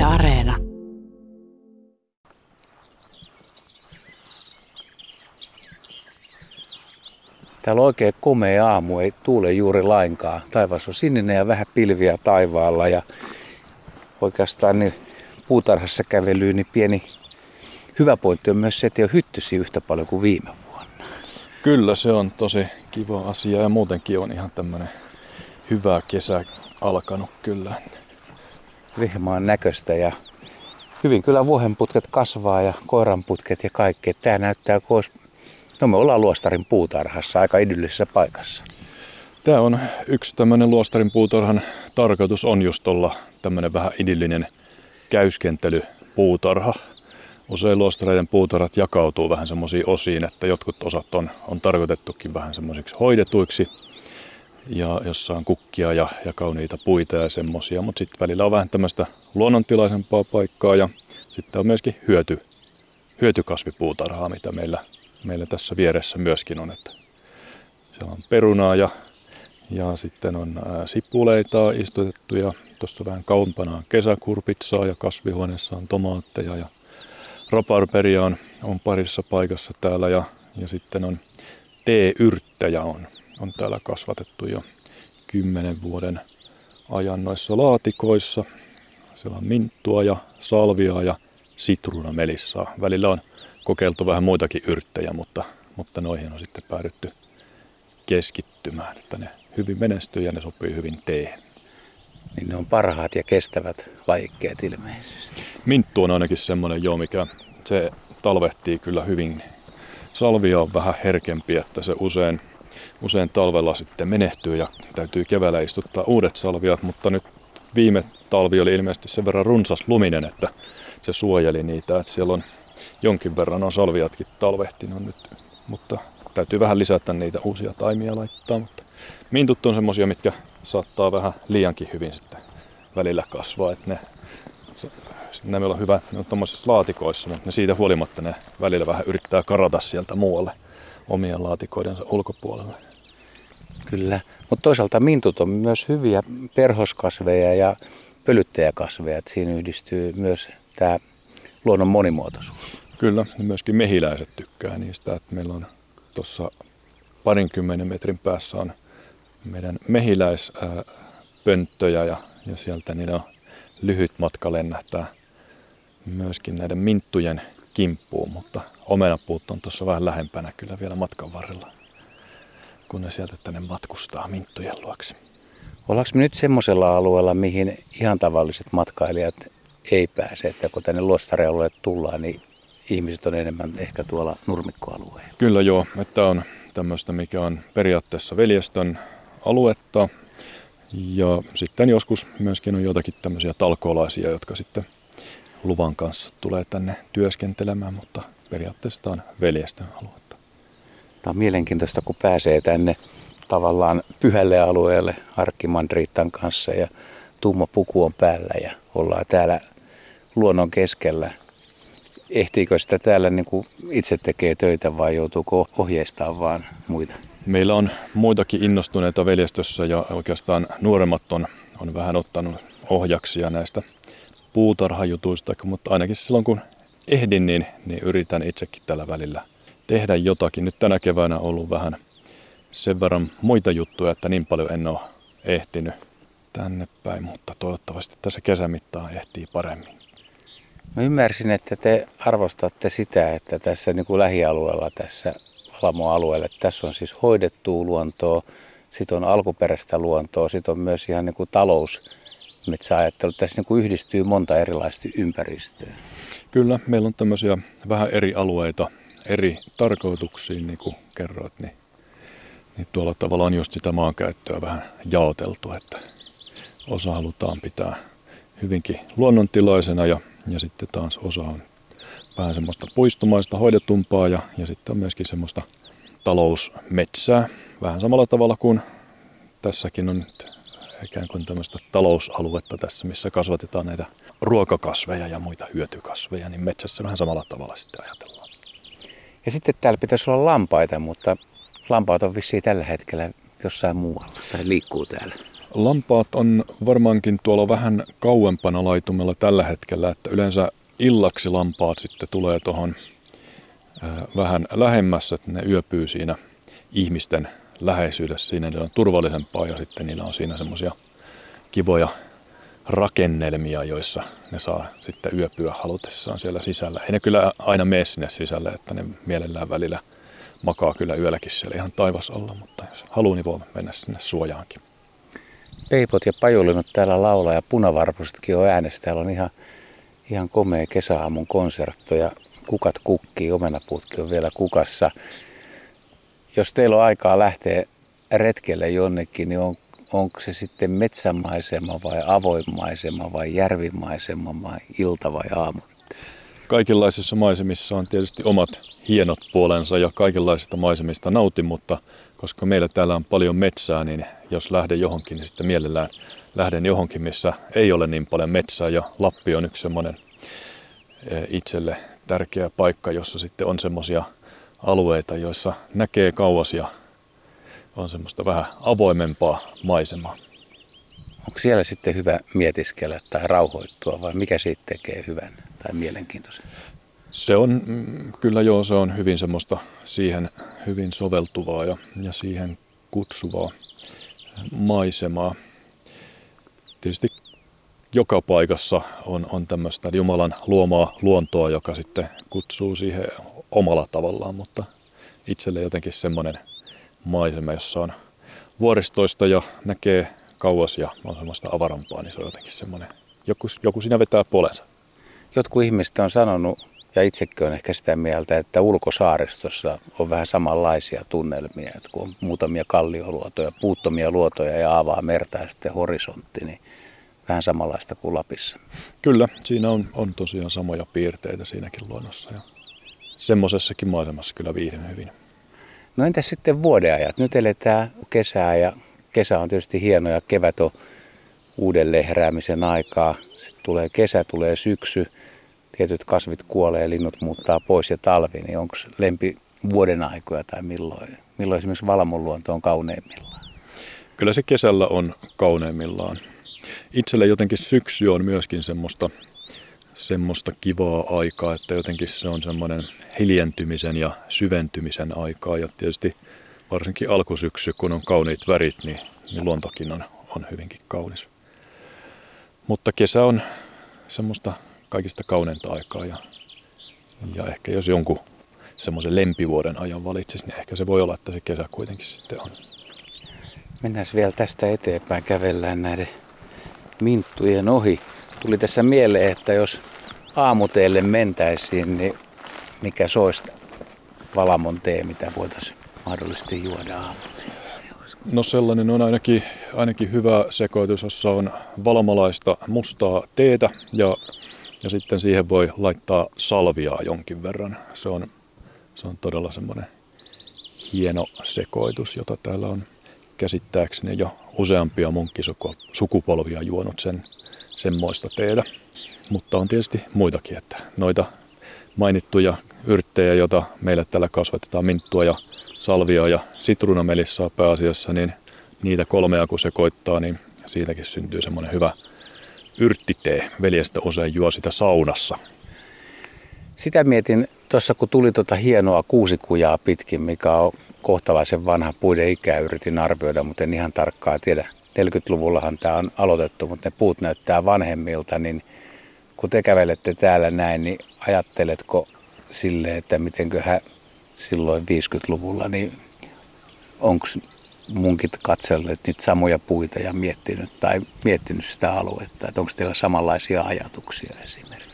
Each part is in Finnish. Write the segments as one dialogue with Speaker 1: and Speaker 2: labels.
Speaker 1: Yle Areena.
Speaker 2: Täällä on oikein komea aamu, ei tuule juuri lainkaan. Taivas on sininen ja vähän pilviä taivaalla ja oikeastaan niin puutarhassa kävelyyn niin pieni hyvä pointti on myös se, että ei ole hyttysiä yhtä paljon kuin viime vuonna.
Speaker 3: Kyllä se on tosi kiva asia ja muutenkin on ihan tämmöinen hyvä kesä alkanut kyllä.
Speaker 2: Vihmaan näköistä ja hyvin kyllä vuohenputket kasvaa ja koiranputket ja kaikki. Tämä näyttää, kun olisi... No me ollaan Luostarin puutarhassa aika idyllisessä paikassa.
Speaker 3: Tämä on yksi tämmöinen Luostarin puutarhan tarkoitus on just olla tämmöinen vähän idyllinen käyskentelypuutarha. Usein luostareiden puutarhat jakautuu vähän semmoisiin osiin, että jotkut osat on, on tarkoitettukin vähän semmoisiksi hoidetuiksi ja jossa on kukkia ja, ja kauniita puita ja semmoisia, mutta sitten välillä on vähän tämmöistä luonnontilaisempaa paikkaa ja sitten on myöskin hyöty, hyötykasvipuutarhaa, mitä meillä, meillä tässä vieressä myöskin on. Että siellä on perunaa ja, ja sitten on ää, sipuleita istutettu ja tuossa vähän kauempana on kesäkurpitsaa ja kasvihuoneessa on tomaatteja ja raparperia on, on parissa paikassa täällä ja, ja sitten on teeyrttejä on on täällä kasvatettu jo kymmenen vuoden ajan noissa laatikoissa. Siellä on minttua ja salviaa ja sitruunamelissaa. Välillä on kokeiltu vähän muitakin yrttejä, mutta, mutta noihin on sitten päädytty keskittymään, että ne hyvin menestyy ja ne sopii hyvin teehen.
Speaker 2: Niin ne on parhaat ja kestävät lajikkeet ilmeisesti.
Speaker 3: Minttu on ainakin semmoinen jo, mikä se talvehtii kyllä hyvin. Salvia on vähän herkempi, että se usein usein talvella sitten menehtyy ja täytyy keväällä istuttaa uudet salviat, mutta nyt viime talvi oli ilmeisesti sen verran runsas luminen, että se suojeli niitä, että siellä on jonkin verran on salviatkin talvehtinut nyt, mutta täytyy vähän lisätä niitä uusia taimia laittaa, mutta mintut on semmosia, mitkä saattaa vähän liiankin hyvin sitten välillä kasvaa, että ne meillä on hyvä, ne on tuommoisissa laatikoissa, mutta ne siitä huolimatta ne välillä vähän yrittää karata sieltä muualle omien laatikoidensa ulkopuolelle.
Speaker 2: Kyllä, mutta toisaalta mintut on myös hyviä perhoskasveja ja pölyttäjäkasveja, että siinä yhdistyy myös tämä luonnon monimuotoisuus.
Speaker 3: Kyllä, ja myöskin mehiläiset tykkää niistä, että meillä on tuossa parinkymmenen metrin päässä on meidän mehiläispönttöjä ja, ja sieltä niin on lyhyt matka lennähtää myöskin näiden minttujen kimppuun, mutta omenapuut on tuossa vähän lähempänä kyllä vielä matkan varrella kun ne sieltä tänne matkustaa minttujen luokse.
Speaker 2: Ollaanko me nyt semmoisella alueella, mihin ihan tavalliset matkailijat ei pääse, että kun tänne luostarialueelle tullaan, niin ihmiset on enemmän ehkä tuolla nurmikkoalueella?
Speaker 3: Kyllä joo, että on tämmöistä, mikä on periaatteessa veljestön aluetta. Ja sitten joskus myöskin on jotakin tämmöisiä talkoolaisia, jotka sitten luvan kanssa tulee tänne työskentelemään, mutta periaatteessa tämä on veljestön alue.
Speaker 2: Tämä on mielenkiintoista, kun pääsee tänne tavallaan pyhälle alueelle Arkkimandriittan kanssa ja tumma puku on päällä ja ollaan täällä luonnon keskellä. Ehtiikö sitä täällä niin kuin itse tekee töitä vai joutuuko ohjeistaa vaan muita?
Speaker 3: Meillä on muitakin innostuneita veljestössä ja oikeastaan nuoremmat on, on vähän ottanut ohjaksia näistä puutarhajutuista, mutta ainakin silloin kun ehdin, niin, niin yritän itsekin tällä välillä tehdä jotakin. Nyt tänä keväänä on ollut vähän sen verran muita juttuja, että niin paljon en ole ehtinyt tänne päin, mutta toivottavasti tässä kesämittaan ehtii paremmin.
Speaker 2: Mä ymmärsin, että te arvostatte sitä, että tässä niin kuin lähialueella, tässä Alamo-alueella, tässä on siis hoidettua luontoa, sitten on alkuperäistä luontoa, sitten on myös ihan niin kuin talousmetsäajattelu. Tässä niin kuin yhdistyy monta erilaista ympäristöä.
Speaker 3: Kyllä, meillä on tämmöisiä vähän eri alueita eri tarkoituksiin, niin kuin kerroit, niin, niin tuolla tavalla on just sitä maankäyttöä vähän jaoteltu, että osa halutaan pitää hyvinkin luonnontilaisena ja, ja sitten taas osa on vähän semmoista puistumaista, hoidetumpaa ja, ja sitten on myöskin semmoista talousmetsää. Vähän samalla tavalla kuin tässäkin on nyt ikään kuin tämmöistä talousaluetta tässä, missä kasvatetaan näitä ruokakasveja ja muita hyötykasveja, niin metsässä vähän samalla tavalla sitten ajatellaan.
Speaker 2: Ja sitten täällä pitäisi olla lampaita, mutta lampaat on vissiin tällä hetkellä jossain muualla tai liikkuu täällä.
Speaker 3: Lampaat on varmaankin tuolla vähän kauempana laitumella tällä hetkellä, että yleensä illaksi lampaat sitten tulee tuohon vähän lähemmässä, että ne yöpyy siinä ihmisten läheisyydessä. Siinä niillä on turvallisempaa ja sitten niillä on siinä semmoisia kivoja rakennelmia, joissa ne saa sitten yöpyä halutessaan siellä sisällä. Ei ne kyllä aina mene sinne sisälle, että ne mielellään välillä makaa kyllä yölläkin siellä ihan taivas alla, mutta jos haluaa, niin voi mennä sinne suojaankin.
Speaker 2: Peipot ja pajulinut täällä laulaa ja punavarpusetkin on äänessä. Täällä on ihan, ihan komea kesäaamun konsertto ja kukat kukkii, omenapuutkin on vielä kukassa. Jos teillä on aikaa lähteä retkelle jonnekin, niin on, onko se sitten metsämaisema vai avoimaisema vai järvimaisema vai ilta vai aamu?
Speaker 3: Kaikenlaisissa maisemissa on tietysti omat hienot puolensa ja kaikenlaisista maisemista nautin, mutta koska meillä täällä on paljon metsää, niin jos lähden johonkin, niin sitten mielellään lähden johonkin, missä ei ole niin paljon metsää ja Lappi on yksi semmoinen e, itselle tärkeä paikka, jossa sitten on semmoisia alueita, joissa näkee kauas ja on semmoista vähän avoimempaa maisemaa.
Speaker 2: Onko siellä sitten hyvä mietiskellä tai rauhoittua vai mikä siitä tekee hyvän tai mielenkiintoisen?
Speaker 3: Se on kyllä joo, se on hyvin semmoista siihen hyvin soveltuvaa ja, ja siihen kutsuvaa maisemaa. Tietysti joka paikassa on, on tämmöistä Jumalan luomaa luontoa, joka sitten kutsuu siihen omalla tavallaan, mutta itselle jotenkin semmoinen maisema, jossa on vuoristoista ja näkee kauas ja on semmoista avarampaa, niin se on jotenkin semmoinen, joku, joku siinä vetää polensa.
Speaker 2: Jotkut ihmiset on sanonut, ja itsekin on ehkä sitä mieltä, että ulkosaaristossa on vähän samanlaisia tunnelmia, että kun on muutamia kallioluotoja, puuttomia luotoja ja avaa merta ja sitten horisontti, niin vähän samanlaista kuin Lapissa.
Speaker 3: Kyllä, siinä on, on tosiaan samoja piirteitä siinäkin luonnossa ja semmoisessakin maisemassa kyllä viihdyn hyvin.
Speaker 2: No entäs sitten vuodeajat? Nyt eletään kesää ja kesä on tietysti hieno ja kevät on uudelleen heräämisen aikaa. Sitten tulee kesä, tulee syksy, tietyt kasvit kuolee, linnut muuttaa pois ja talvi, niin onko lempi vuoden aikoja tai milloin? Milloin esimerkiksi Valamon luonto on kauneimmillaan?
Speaker 3: Kyllä se kesällä on kauneimmillaan. Itselle jotenkin syksy on myöskin semmoista, semmoista kivaa aikaa, että jotenkin se on semmoinen hiljentymisen ja syventymisen aikaa. Ja tietysti varsinkin alkusyksy, kun on kauniit värit, niin, niin luontokin on, on hyvinkin kaunis. Mutta kesä on semmoista kaikista kauneinta aikaa ja, ja ehkä jos jonkun semmoisen lempivuoden ajan valitsisi, niin ehkä se voi olla, että se kesä kuitenkin sitten on.
Speaker 2: Mennään vielä tästä eteenpäin, kävellään näiden minttujen ohi. Tuli tässä mieleen, että jos aamuteelle mentäisiin, niin mikä soista Valamon tee, mitä voitaisiin mahdollisesti juoda?
Speaker 3: No sellainen on ainakin, ainakin hyvä sekoitus, jossa on valmalaista mustaa teetä ja, ja sitten siihen voi laittaa salviaa jonkin verran. Se on, se on todella semmoinen hieno sekoitus, jota täällä on käsittääkseni jo useampia munkkisukupolvia juonut sen semmoista teedä. Mutta on tietysti muitakin, että noita mainittuja yrttejä, joita meillä täällä kasvatetaan, minttua ja salvia ja sitruunamelissaa pääasiassa, niin niitä kolmea kun sekoittaa, niin siitäkin syntyy semmoinen hyvä yrttitee. Veljestä usein juo sitä saunassa.
Speaker 2: Sitä mietin tuossa, kun tuli tuota hienoa kuusikujaa pitkin, mikä on kohtalaisen vanha puiden ikä yritin arvioida, mutta en ihan tarkkaa tiedä. 40-luvullahan tämä on aloitettu, mutta ne puut näyttää vanhemmilta, niin kun te kävelette täällä näin, niin ajatteletko sille, että mitenköhän silloin 50-luvulla, niin onko munkit katselleet niitä samoja puita ja miettinyt tai miettinyt sitä aluetta, että onko teillä samanlaisia ajatuksia esimerkiksi?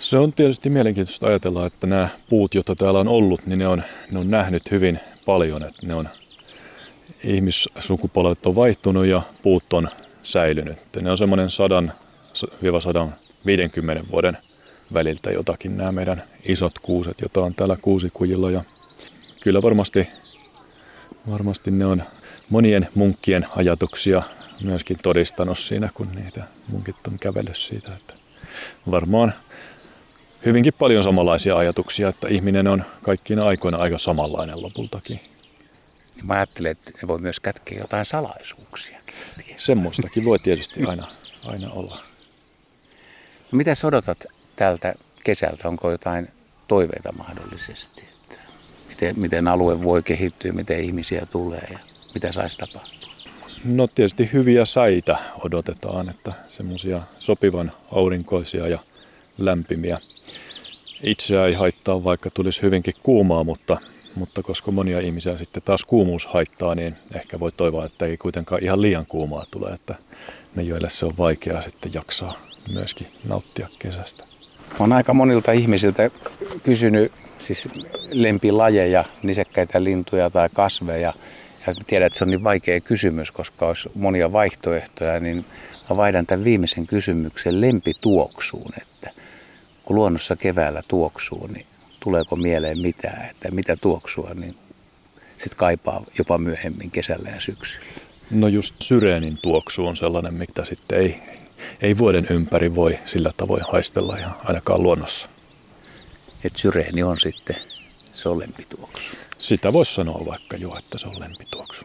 Speaker 3: Se on tietysti mielenkiintoista ajatella, että nämä puut, joita täällä on ollut, niin ne on, ne on nähnyt hyvin paljon, että ne on ihmissukupolvet on vaihtunut ja puut on säilynyt. Ne on semmoinen 100-150 vuoden väliltä jotakin nämä meidän isot kuuset, joita on täällä kuusikujilla. Ja kyllä varmasti, varmasti ne on monien munkkien ajatuksia myöskin todistanut siinä, kun niitä munkit on kävellyt siitä. Että varmaan hyvinkin paljon samanlaisia ajatuksia, että ihminen on kaikkiina aikoina aika samanlainen lopultakin.
Speaker 2: Mä ajattelen, että ne voi myös kätkeä jotain salaisuuksia.
Speaker 3: Semmoistakin voi tietysti aina, aina olla.
Speaker 2: No, mitä odotat tältä kesältä? Onko jotain toiveita mahdollisesti? Että miten, miten alue voi kehittyä, miten ihmisiä tulee ja mitä saisi tapahtua?
Speaker 3: No tietysti hyviä säitä odotetaan, että semmoisia sopivan aurinkoisia ja lämpimiä. Itseä ei haittaa, vaikka tulisi hyvinkin kuumaa, mutta, mutta koska monia ihmisiä sitten taas kuumuus haittaa, niin ehkä voi toivoa, että ei kuitenkaan ihan liian kuumaa tule, että ne joille se on vaikeaa sitten jaksaa myöskin nauttia kesästä.
Speaker 2: Olen aika monilta ihmisiltä kysynyt siis lempilajeja, nisekkäitä lintuja tai kasveja. Ja tiedän, että se on niin vaikea kysymys, koska olisi monia vaihtoehtoja, niin mä vaihdan tämän viimeisen kysymyksen lempituoksuun, että kun luonnossa keväällä tuoksuu, niin tuleeko mieleen mitään, että mitä tuoksua, niin sitten kaipaa jopa myöhemmin kesällä ja syksyllä.
Speaker 3: No just syreenin tuoksu on sellainen, mitä sitten ei, ei vuoden ympäri voi sillä tavoin haistella ihan ainakaan luonnossa.
Speaker 2: Et syreeni on sitten, se on lempituoksu.
Speaker 3: Sitä voisi sanoa vaikka jo, että se on lempituoksu.